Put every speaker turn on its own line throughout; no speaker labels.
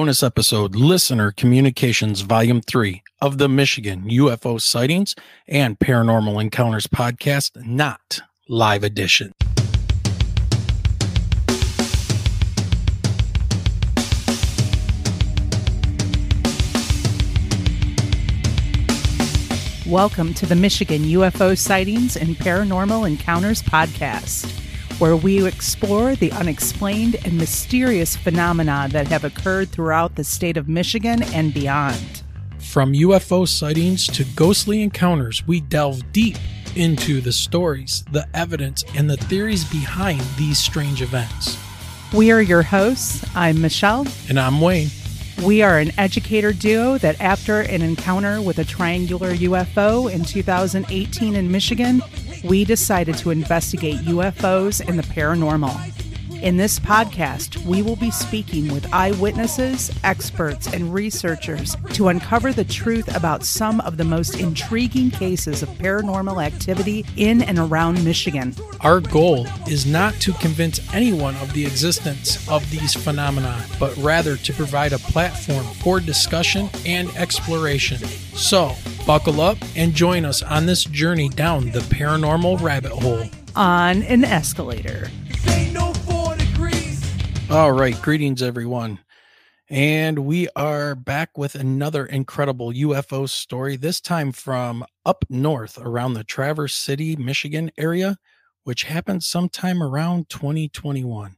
bonus episode Listener Communications Volume 3 of the Michigan UFO Sightings and Paranormal Encounters Podcast, not live edition.
Welcome to the Michigan UFO Sightings and Paranormal Encounters Podcast, where we explore the unexplained and mysterious phenomena that have occurred throughout the state of Michigan and beyond.
From UFO sightings to ghostly encounters, we delve deep into the stories, the evidence, and the theories behind these strange events.
We are your hosts. I'm Michelle.
And I'm Wayne.
We are an educator duo that, after an encounter with a triangular UFO in 2018 in Michigan, we decided to investigate UFOs and the paranormal. In this podcast, we will be speaking with eyewitnesses, experts, and researchers to uncover the truth about some of the most intriguing cases of paranormal activity in and around Michigan.
Our goal is not to convince anyone of the existence of these phenomena, but rather to provide a platform for discussion and exploration. So, buckle up and join us on this journey down the paranormal rabbit hole.
On an escalator.
All right, greetings everyone. And we are back with another incredible UFO story, this time from up north around the Traverse City, Michigan area, which happened sometime around 2021.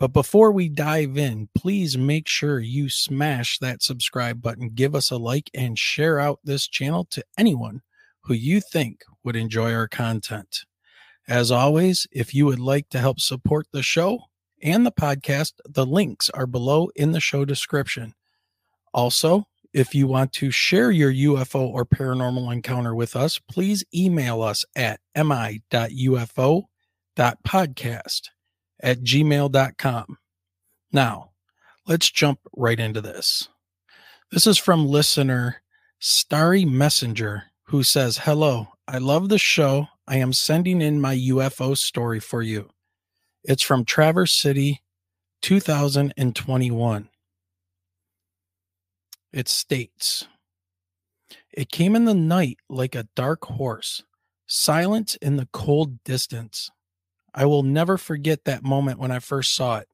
But before we dive in, please make sure you smash that subscribe button, give us a like, and share out this channel to anyone who you think would enjoy our content. As always, if you would like to help support the show, and the podcast. The links are below in the show description. Also, if you want to share your UFO or paranormal encounter with us, please email us at mi.ufo.podcast at gmail.com. Now, let's jump right into this. This is from listener Starry Messenger, who says, Hello, I love the show. I am sending in my UFO story for you. It's from Traverse City, 2021. It states It came in the night like a dark horse, silent in the cold distance. I will never forget that moment when I first saw it.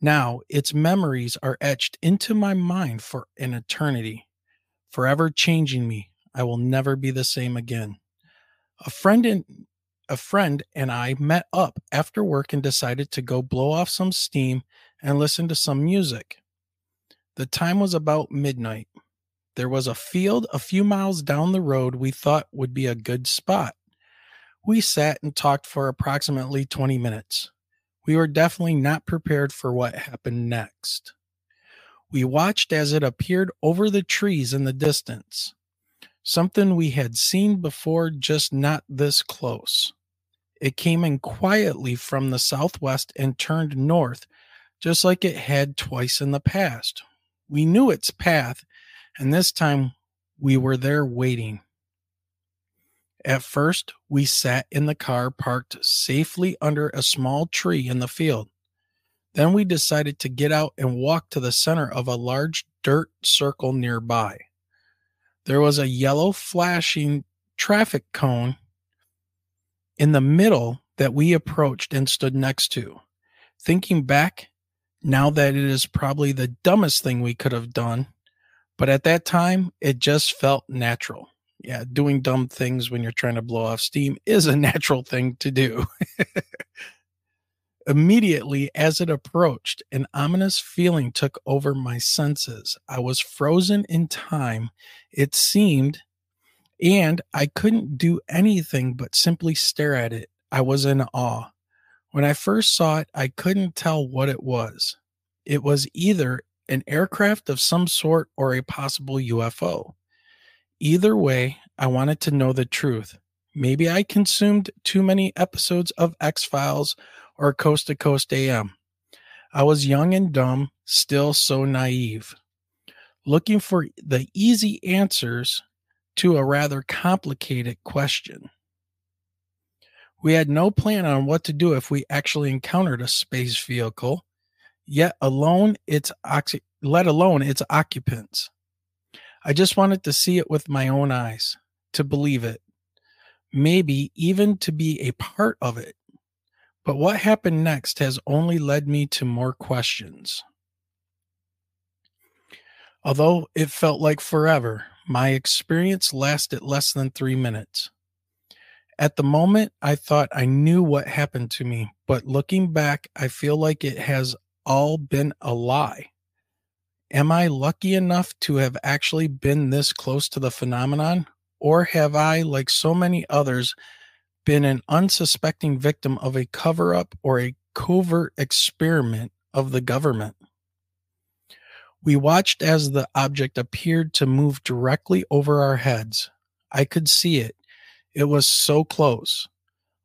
Now, its memories are etched into my mind for an eternity, forever changing me. I will never be the same again. A friend in, a friend and I met up after work and decided to go blow off some steam and listen to some music. The time was about midnight. There was a field a few miles down the road we thought would be a good spot. We sat and talked for approximately 20 minutes. We were definitely not prepared for what happened next. We watched as it appeared over the trees in the distance something we had seen before, just not this close. It came in quietly from the southwest and turned north, just like it had twice in the past. We knew its path, and this time we were there waiting. At first, we sat in the car parked safely under a small tree in the field. Then we decided to get out and walk to the center of a large dirt circle nearby. There was a yellow flashing traffic cone in the middle that we approached and stood next to. Thinking back, now that it is probably the dumbest thing we could have done, but at that time, it just felt natural. Yeah, doing dumb things when you're trying to blow off steam is a natural thing to do. Immediately as it approached, an ominous feeling took over my senses. I was frozen in time, it seemed, and I couldn't do anything but simply stare at it. I was in awe. When I first saw it, I couldn't tell what it was. It was either an aircraft of some sort or a possible UFO. Either way, I wanted to know the truth. Maybe I consumed too many episodes of X Files or Coast to Coast AM. I was young and dumb, still so naive. Looking for the easy answers to a rather complicated question. We had no plan on what to do if we actually encountered a space vehicle, yet alone its oxy- let alone its occupants. I just wanted to see it with my own eyes, to believe it, maybe even to be a part of it. But what happened next has only led me to more questions. Although it felt like forever, my experience lasted less than three minutes. At the moment, I thought I knew what happened to me, but looking back, I feel like it has all been a lie. Am I lucky enough to have actually been this close to the phenomenon? Or have I, like so many others, been an unsuspecting victim of a cover up or a covert experiment of the government? We watched as the object appeared to move directly over our heads. I could see it. It was so close,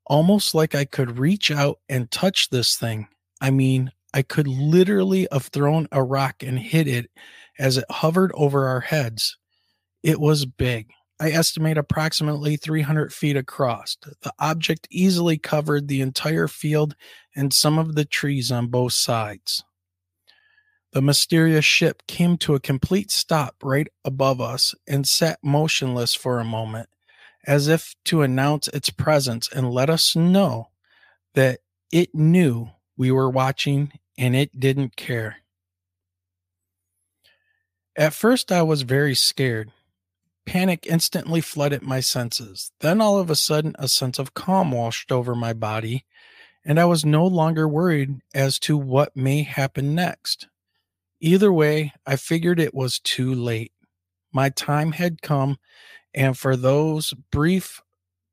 almost like I could reach out and touch this thing. I mean, I could literally have thrown a rock and hit it as it hovered over our heads. It was big. I estimate approximately 300 feet across. The object easily covered the entire field and some of the trees on both sides. The mysterious ship came to a complete stop right above us and sat motionless for a moment, as if to announce its presence and let us know that it knew we were watching and it didn't care. At first, I was very scared. Panic instantly flooded my senses. Then, all of a sudden, a sense of calm washed over my body, and I was no longer worried as to what may happen next. Either way, I figured it was too late. My time had come, and for those brief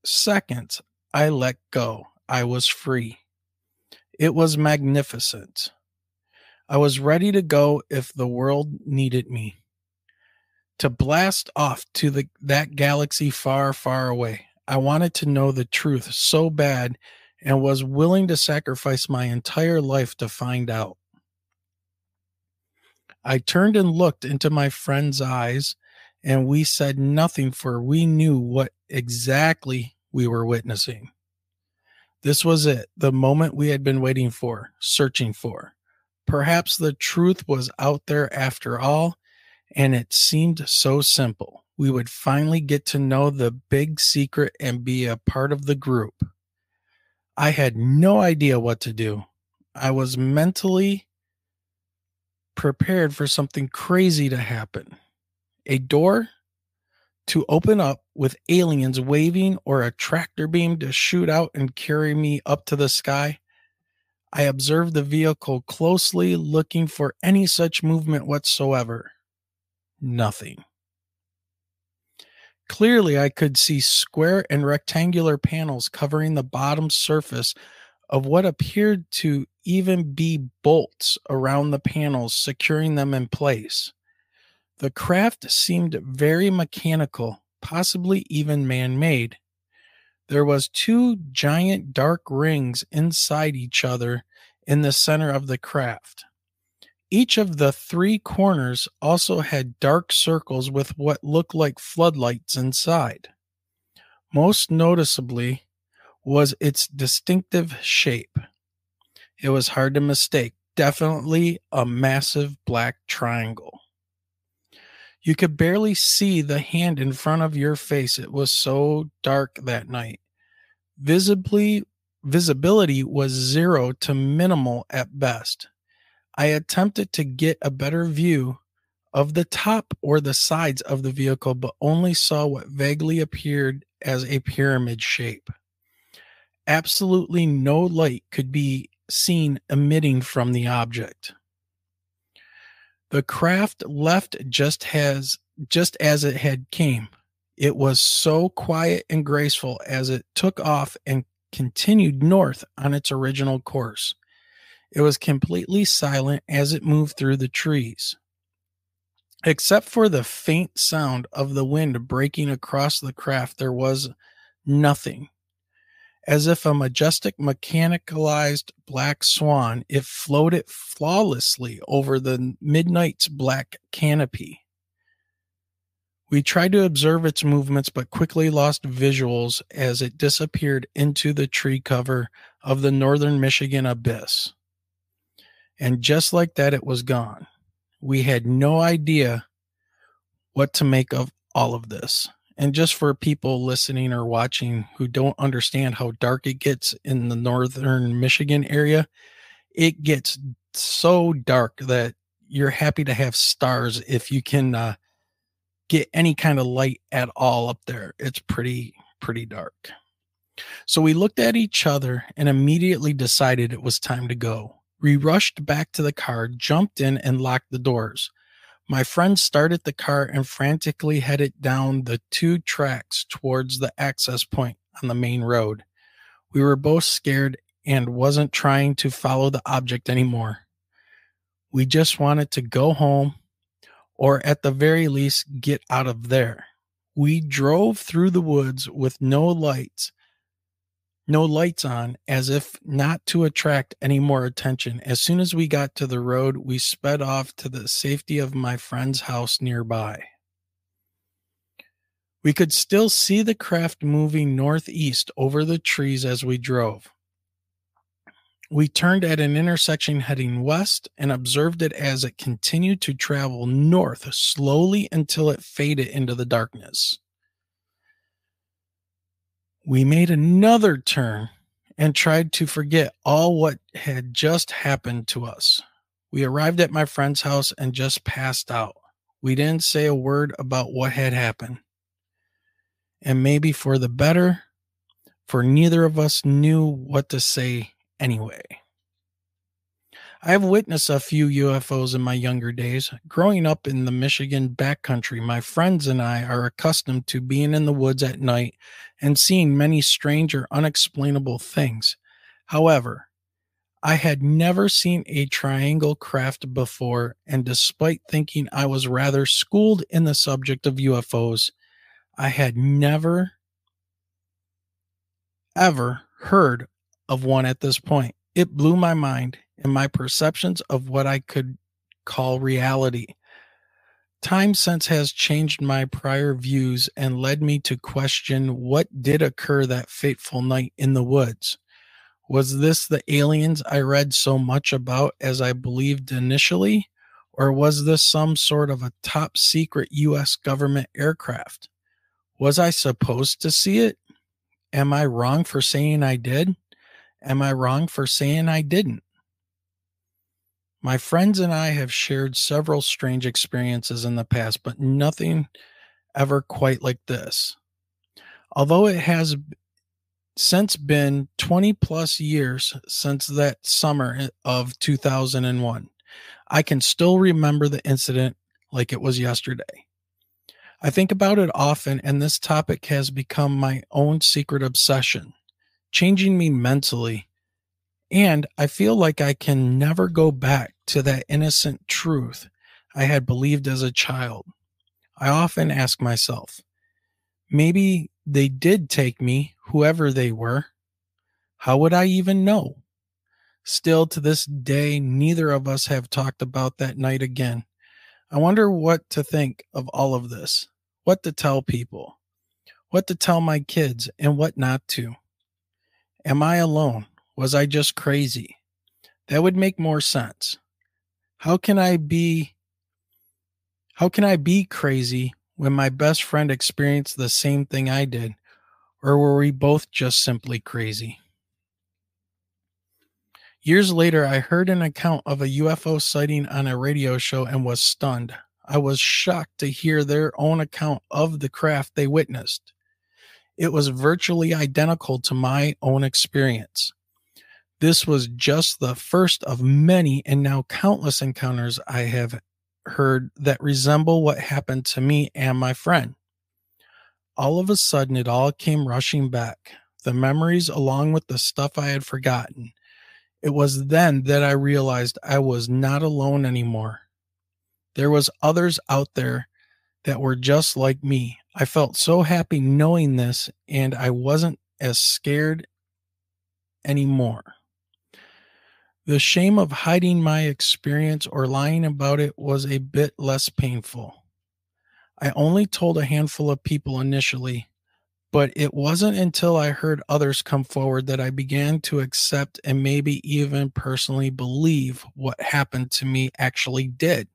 seconds, I let go. I was free. It was magnificent. I was ready to go if the world needed me. To blast off to the that galaxy far, far away. I wanted to know the truth so bad and was willing to sacrifice my entire life to find out. I turned and looked into my friend's eyes, and we said nothing, for we knew what exactly we were witnessing. This was it, the moment we had been waiting for, searching for. Perhaps the truth was out there after all, and it seemed so simple. We would finally get to know the big secret and be a part of the group. I had no idea what to do. I was mentally prepared for something crazy to happen. A door to open up with aliens waving or a tractor beam to shoot out and carry me up to the sky. I observed the vehicle closely, looking for any such movement whatsoever. Nothing. Clearly, I could see square and rectangular panels covering the bottom surface of what appeared to even be bolts around the panels, securing them in place. The craft seemed very mechanical, possibly even man made. There was two giant dark rings inside each other in the center of the craft. Each of the three corners also had dark circles with what looked like floodlights inside. Most noticeably was its distinctive shape. It was hard to mistake. Definitely a massive black triangle. You could barely see the hand in front of your face. It was so dark that night. Visibly visibility was zero to minimal at best. I attempted to get a better view of the top or the sides of the vehicle, but only saw what vaguely appeared as a pyramid shape. Absolutely no light could be seen emitting from the object. The craft left just as just as it had came. It was so quiet and graceful as it took off and continued north on its original course. It was completely silent as it moved through the trees. Except for the faint sound of the wind breaking across the craft, there was nothing as if a majestic mechanicalized black swan, it floated flawlessly over the midnight's black canopy. We tried to observe its movements, but quickly lost visuals as it disappeared into the tree cover of the northern Michigan abyss. And just like that, it was gone. we had no idea what to make of all of this. And just for people listening or watching who don't understand how dark it gets in the northern Michigan area, it gets so dark that you're happy to have stars if you can uh, get any kind of light at all up there. It's pretty, pretty dark. So we looked at each other and immediately decided it was time to go. We rushed back to the car, jumped in, and locked the doors. My friend started the car and frantically headed down the two tracks towards the access point on the main road. We were both scared and wasn't trying to follow the object anymore. We just wanted to go home or at the very least get out of there. We drove through the woods with no lights no lights on, as if not to attract any more attention. As soon as we got to the road, we sped off to the safety of my friend's house nearby. We could still see the craft moving northeast over the trees as we drove. We turned at an intersection heading west and observed it as it continued to travel north slowly until it faded into the darkness we made another turn and tried to forget all what had just happened to us. We arrived at my friend's house and just passed out. We didn't say a word about what had happened. And maybe for the better, for neither of us knew what to say anyway. I have witnessed a few UFOs in my younger days. Growing up in the Michigan backcountry, my friends and I are accustomed to being in the woods at night and seeing many strange or unexplainable things. However, I had never seen a triangle craft before, and despite thinking I was rather schooled in the subject of UFOs, I had never, ever heard of one at this point. It blew my mind and my perceptions of what I could call reality. Time since has changed my prior views and led me to question what did occur that fateful night in the woods. Was this the aliens I read so much about as I believed initially? Or was this some sort of a top secret US government aircraft? Was I supposed to see it? Am I wrong for saying I did? Am I wrong for saying I didn't? My friends and I have shared several strange experiences in the past, but nothing ever quite like this. Although it has since been 20 plus years since that summer of 2001, I can still remember the incident like it was yesterday. I think about it often, and this topic has become my own secret obsession, changing me mentally and I feel like I can never go back to that innocent truth I had believed as a child. I often ask myself, maybe they did take me, whoever they were. How would I even know? Still to this day, neither of us have talked about that night again. I wonder what to think of all of this, what to tell people, what to tell my kids, and what not to. Am I alone? Was I just crazy? That would make more sense. How can I be how can I be crazy when my best friend experienced the same thing I did? Or were we both just simply crazy? Years later, I heard an account of a UFO sighting on a radio show and was stunned. I was shocked to hear their own account of the craft they witnessed. It was virtually identical to my own experience. This was just the first of many and now countless encounters I have heard that resemble what happened to me and my friend. All of a sudden, it all came rushing back the memories along with the stuff I had forgotten. It was then that I realized I was not alone anymore. There was others out there that were just like me. I felt so happy knowing this and I wasn't as scared anymore. The shame of hiding my experience or lying about it was a bit less painful. I only told a handful of people initially, but it wasn't until I heard others come forward that I began to accept and maybe even personally believe what happened to me actually did.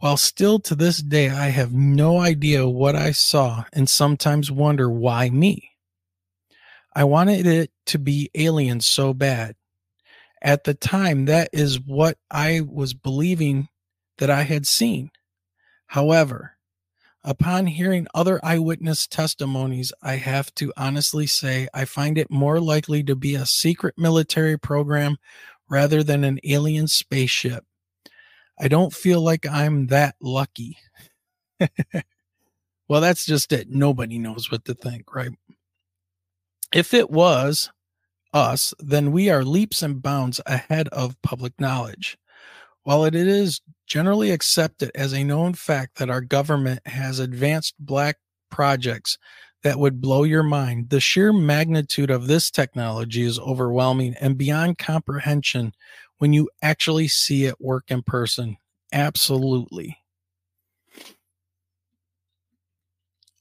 While still to this day, I have no idea what I saw and sometimes wonder why me. I wanted it to be aliens so bad. At the time, that is what I was believing that I had seen. However, upon hearing other eyewitness testimonies, I have to honestly say I find it more likely to be a secret military program rather than an alien spaceship. I don't feel like I'm that lucky. well, that's just it. Nobody knows what to think, right? If it was us, then we are leaps and bounds ahead of public knowledge. While it is generally accepted as a known fact that our government has advanced black projects that would blow your mind, the sheer magnitude of this technology is overwhelming and beyond comprehension when you actually see it work in person. Absolutely.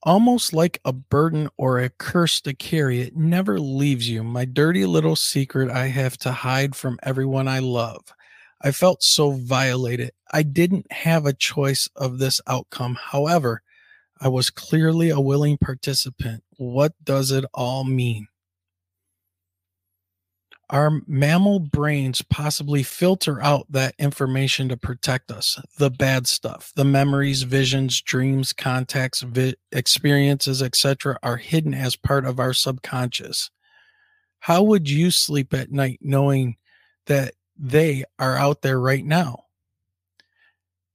Almost like a burden or a curse to carry, it never leaves you. My dirty little secret I have to hide from everyone I love. I felt so violated. I didn't have a choice of this outcome. However, I was clearly a willing participant. What does it all mean? Our mammal brains possibly filter out that information to protect us. The bad stuff, the memories, visions, dreams, contacts, vi- experiences, etc., are hidden as part of our subconscious. How would you sleep at night knowing that they are out there right now?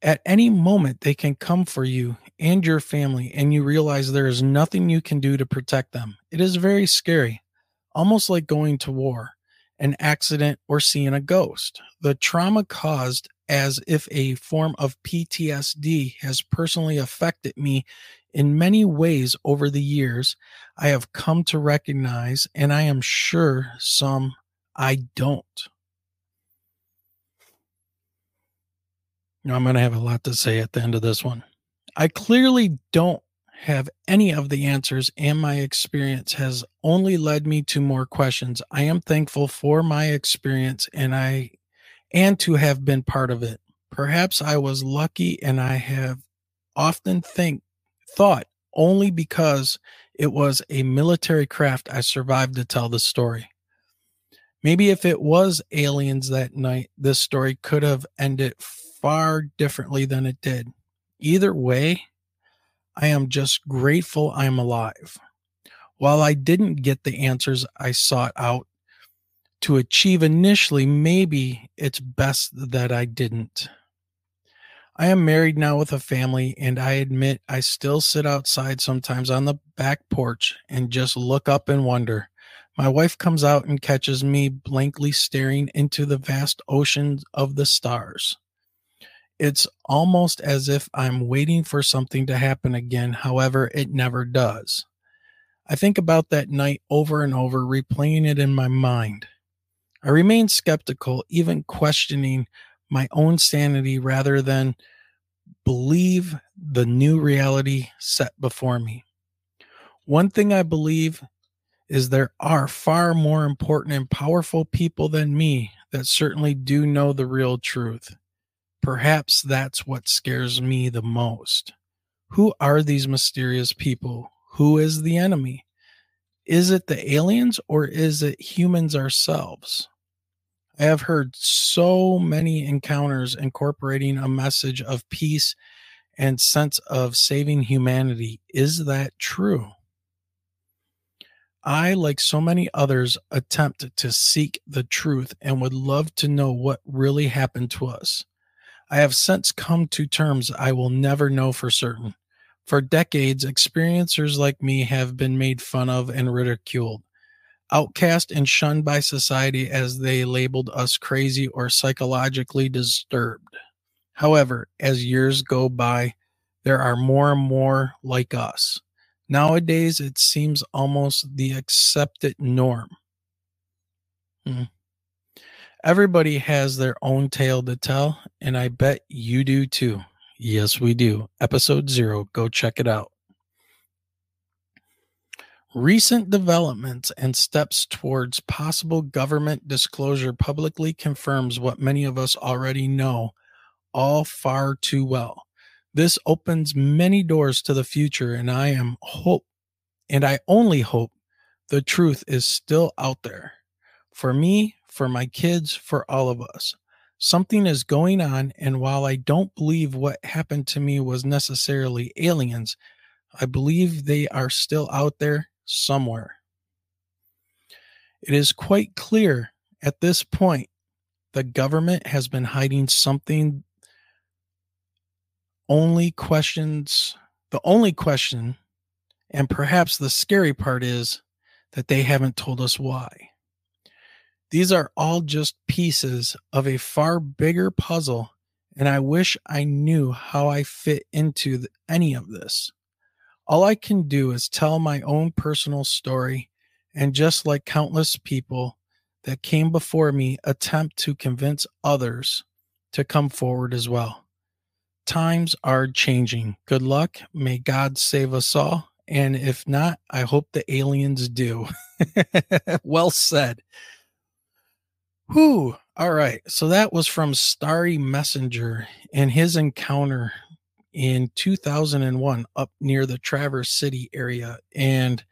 At any moment, they can come for you and your family, and you realize there is nothing you can do to protect them. It is very scary, almost like going to war an accident, or seeing a ghost. The trauma caused as if a form of PTSD has personally affected me in many ways over the years. I have come to recognize, and I am sure some I don't. Now, I'm going to have a lot to say at the end of this one. I clearly don't have any of the answers, and my experience has only led me to more questions. I am thankful for my experience and I and to have been part of it. Perhaps I was lucky and I have often think thought only because it was a military craft I survived to tell the story. Maybe if it was aliens that night, this story could have ended far differently than it did. Either way, I am just grateful I'm alive. While I didn't get the answers I sought out to achieve initially, maybe it's best that I didn't. I am married now with a family, and I admit I still sit outside sometimes on the back porch and just look up and wonder. My wife comes out and catches me blankly staring into the vast ocean of the stars. It's almost as if I'm waiting for something to happen again. However, it never does. I think about that night over and over, replaying it in my mind. I remain skeptical, even questioning my own sanity rather than believe the new reality set before me. One thing I believe is there are far more important and powerful people than me that certainly do know the real truth. Perhaps that's what scares me the most. Who are these mysterious people? Who is the enemy? Is it the aliens or is it humans ourselves? I have heard so many encounters incorporating a message of peace and sense of saving humanity. Is that true? I, like so many others, attempt to seek the truth and would love to know what really happened to us. I have since come to terms I will never know for certain. For decades, experiencers like me have been made fun of and ridiculed, outcast and shunned by society as they labeled us crazy or psychologically disturbed. However, as years go by, there are more and more like us. Nowadays, it seems almost the accepted norm. Hmm. Everybody has their own tale to tell, and I bet you do too. Yes, we do. Episode zero. Go check it out. Recent developments and steps towards possible government disclosure publicly confirms what many of us already know all far too well. This opens many doors to the future, and I am hope, and I only hope the truth is still out there for me, for my kids, for all of us. Something is going on, and while I don't believe what happened to me was necessarily aliens, I believe they are still out there somewhere. It is quite clear at this point the government has been hiding something. Only questions, the only question, and perhaps the scary part is that they haven't told us why. These are all just pieces of a far bigger puzzle, and I wish I knew how I fit into the, any of this. All I can do is tell my own personal story, and just like countless people that came before me, attempt to convince others to come forward as well. Times are changing. Good luck. May God save us all. And if not, I hope the aliens do. well said. Whew. All right. So that was from Starry Messenger and his encounter in 2001 up near the Traverse City area. And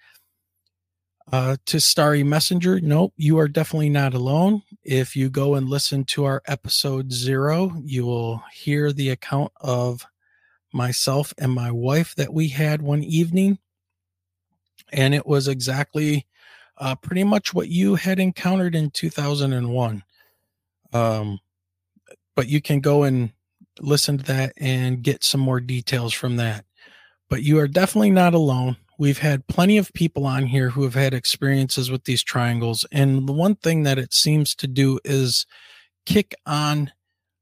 uh, to Starry Messenger, nope, you are definitely not alone. If you go and listen to our episode zero, you will hear the account of myself and my wife that we had one evening. And it was exactly uh, pretty much what you had encountered in 2001. Um, but you can go and listen to that and get some more details from that. But you are definitely not alone. We've had plenty of people on here who have had experiences with these triangles. And the one thing that it seems to do is kick on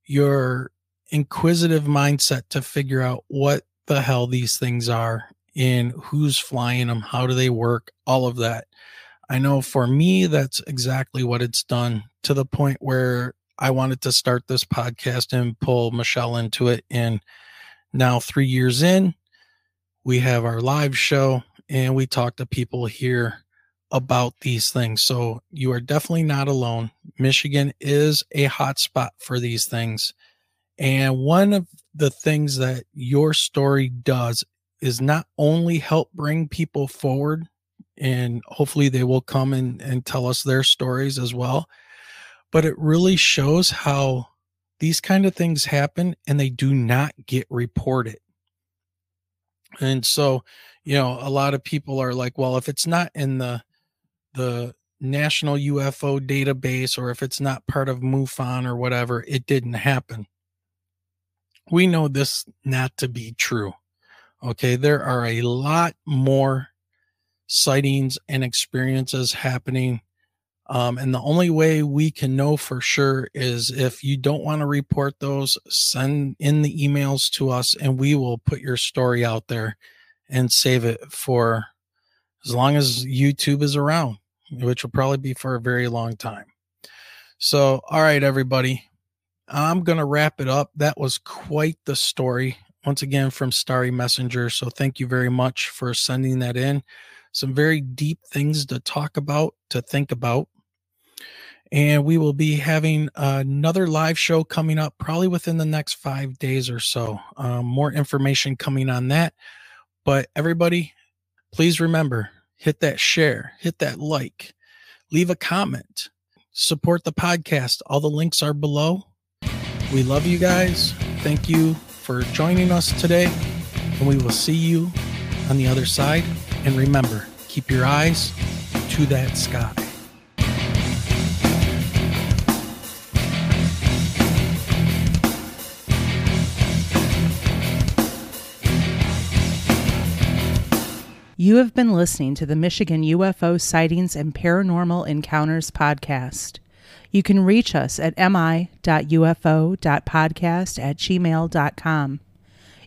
your inquisitive mindset to figure out what the hell these things are and who's flying them, how do they work, all of that. I know for me, that's exactly what it's done to the point where I wanted to start this podcast and pull Michelle into it. And now, three years in, we have our live show and we talk to people here about these things. So you are definitely not alone. Michigan is a hot spot for these things. And one of the things that your story does is not only help bring people forward and hopefully they will come and, and tell us their stories as well. But it really shows how these kind of things happen and they do not get reported. And so, you know, a lot of people are like, well, if it's not in the the national UFO database or if it's not part of MUFON or whatever, it didn't happen. We know this not to be true. Okay, there are a lot more sightings and experiences happening. Um, and the only way we can know for sure is if you don't want to report those, send in the emails to us and we will put your story out there and save it for as long as YouTube is around, which will probably be for a very long time. So, all right, everybody, I'm going to wrap it up. That was quite the story once again from Starry Messenger. So, thank you very much for sending that in some very deep things to talk about, to think about. And we will be having another live show coming up probably within the next five days or so. Um, more information coming on that. But everybody, please remember hit that share, hit that like, leave a comment, support the podcast. All the links are below. We love you guys. Thank you for joining us today. And we will see you on the other side. And remember, keep your eyes to that sky.
You have been listening to the Michigan UFO Sightings and Paranormal Encounters podcast. You can reach us at mi.ufo.podcast at gmail.com.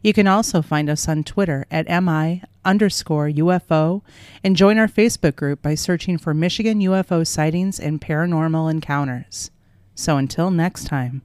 You can also find us on Twitter at mi underscore UFO and join our Facebook group by searching for Michigan UFO sightings and paranormal encounters. So until next time.